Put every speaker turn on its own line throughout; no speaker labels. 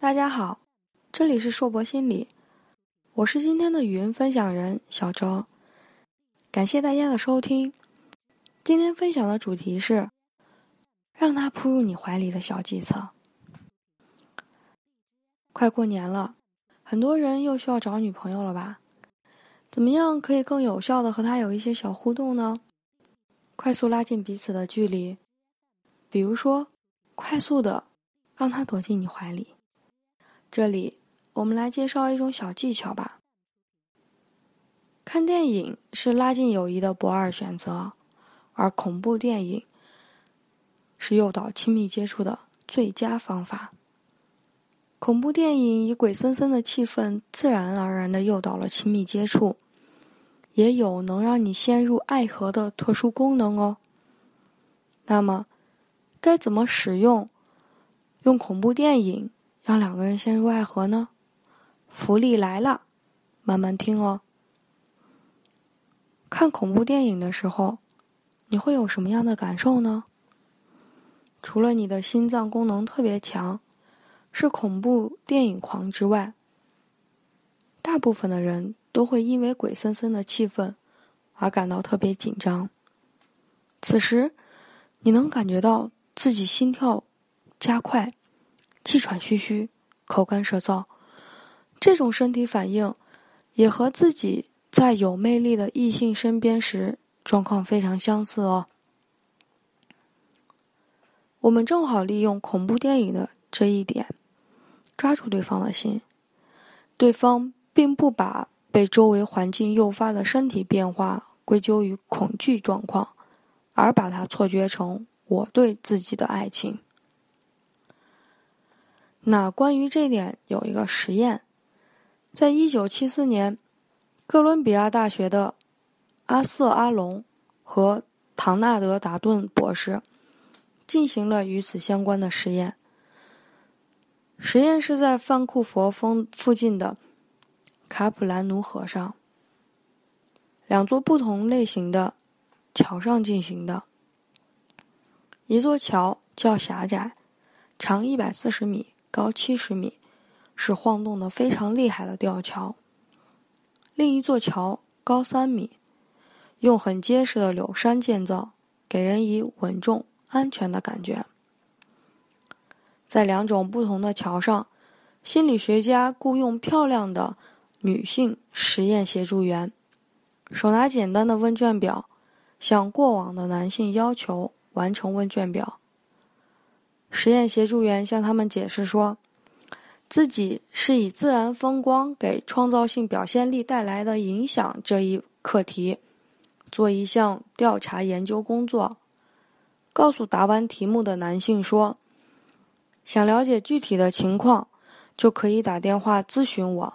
大家好，这里是硕博心理，我是今天的语音分享人小周，感谢大家的收听。今天分享的主题是让他扑入你怀里的小计策。快过年了，很多人又需要找女朋友了吧？怎么样可以更有效的和他有一些小互动呢？快速拉近彼此的距离，比如说，快速的让他躲进你怀里。这里，我们来介绍一种小技巧吧。看电影是拉近友谊的不二选择，而恐怖电影是诱导亲密接触的最佳方法。恐怖电影以鬼森森的气氛，自然而然的诱导了亲密接触，也有能让你陷入爱河的特殊功能哦。那么，该怎么使用？用恐怖电影？让两个人陷入爱河呢？福利来了，慢慢听哦。看恐怖电影的时候，你会有什么样的感受呢？除了你的心脏功能特别强，是恐怖电影狂之外，大部分的人都会因为鬼森森的气氛而感到特别紧张。此时，你能感觉到自己心跳加快。气喘吁吁、口干舌燥，这种身体反应也和自己在有魅力的异性身边时状况非常相似哦。我们正好利用恐怖电影的这一点，抓住对方的心。对方并不把被周围环境诱发的身体变化归咎于恐惧状况，而把它错觉成我对自己的爱情。那关于这点有一个实验，在一九七四年，哥伦比亚大学的阿瑟阿隆和唐纳德达顿博士进行了与此相关的实验。实验是在范库佛峰附近的卡普兰奴河上，两座不同类型的桥上进行的。一座桥较狭窄，长一百四十米。高七十米，是晃动的非常厉害的吊桥。另一座桥高三米，用很结实的柳杉建造，给人以稳重安全的感觉。在两种不同的桥上，心理学家雇佣漂亮的女性实验协助员，手拿简单的问卷表，向过往的男性要求完成问卷表。实验协助员向他们解释说，自己是以自然风光给创造性表现力带来的影响这一课题做一项调查研究工作。告诉答完题目的男性说，想了解具体的情况，就可以打电话咨询我，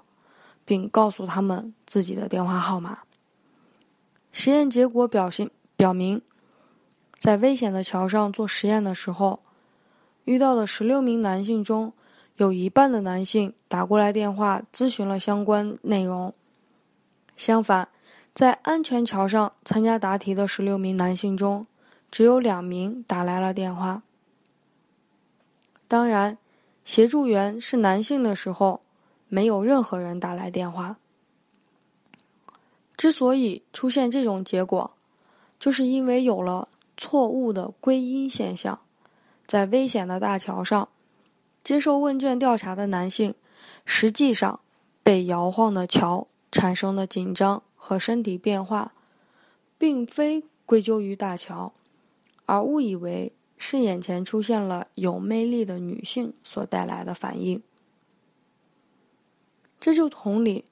并告诉他们自己的电话号码。实验结果表现表明，在危险的桥上做实验的时候。遇到的十六名男性中，有一半的男性打过来电话咨询了相关内容。相反，在安全桥上参加答题的十六名男性中，只有两名打来了电话。当然，协助员是男性的时候，没有任何人打来电话。之所以出现这种结果，就是因为有了错误的归因现象。在危险的大桥上接受问卷调查的男性，实际上被摇晃的桥产生的紧张和身体变化，并非归咎于大桥，而误以为是眼前出现了有魅力的女性所带来的反应。这就同理，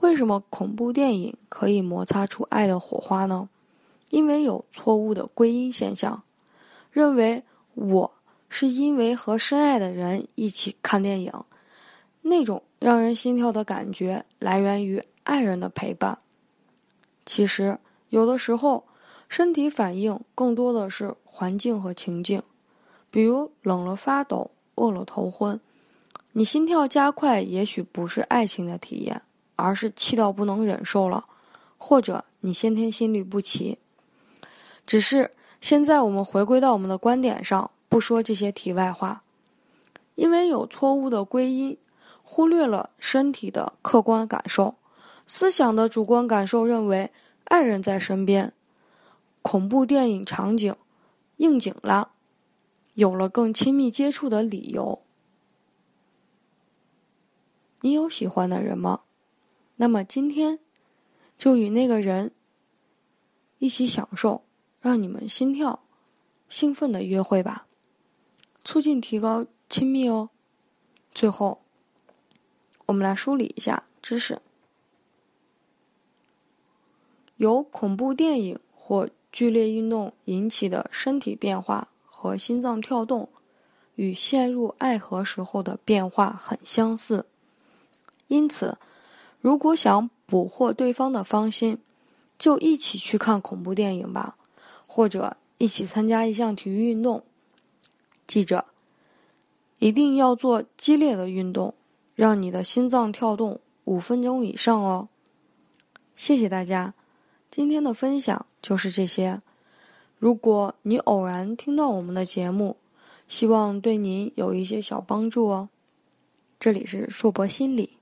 为什么恐怖电影可以摩擦出爱的火花呢？因为有错误的归因现象，认为我。是因为和深爱的人一起看电影，那种让人心跳的感觉来源于爱人的陪伴。其实，有的时候，身体反应更多的是环境和情境，比如冷了发抖、饿了头昏。你心跳加快，也许不是爱情的体验，而是气到不能忍受了，或者你先天心律不齐。只是现在，我们回归到我们的观点上。不说这些题外话，因为有错误的归因，忽略了身体的客观感受，思想的主观感受认为爱人在身边，恐怖电影场景应景了，有了更亲密接触的理由。你有喜欢的人吗？那么今天就与那个人一起享受让你们心跳兴奋的约会吧，促进提高亲密哦。最后，我们来梳理一下知识：由恐怖电影或剧烈运动引起的身体变化和心脏跳动，与陷入爱河时候的变化很相似。因此，如果想捕获对方的芳心，就一起去看恐怖电影吧，或者一起参加一项体育运动。记着，一定要做激烈的运动，让你的心脏跳动五分钟以上哦。谢谢大家，今天的分享就是这些。如果你偶然听到我们的节目，希望对您有一些小帮助哦。这里是硕博心理。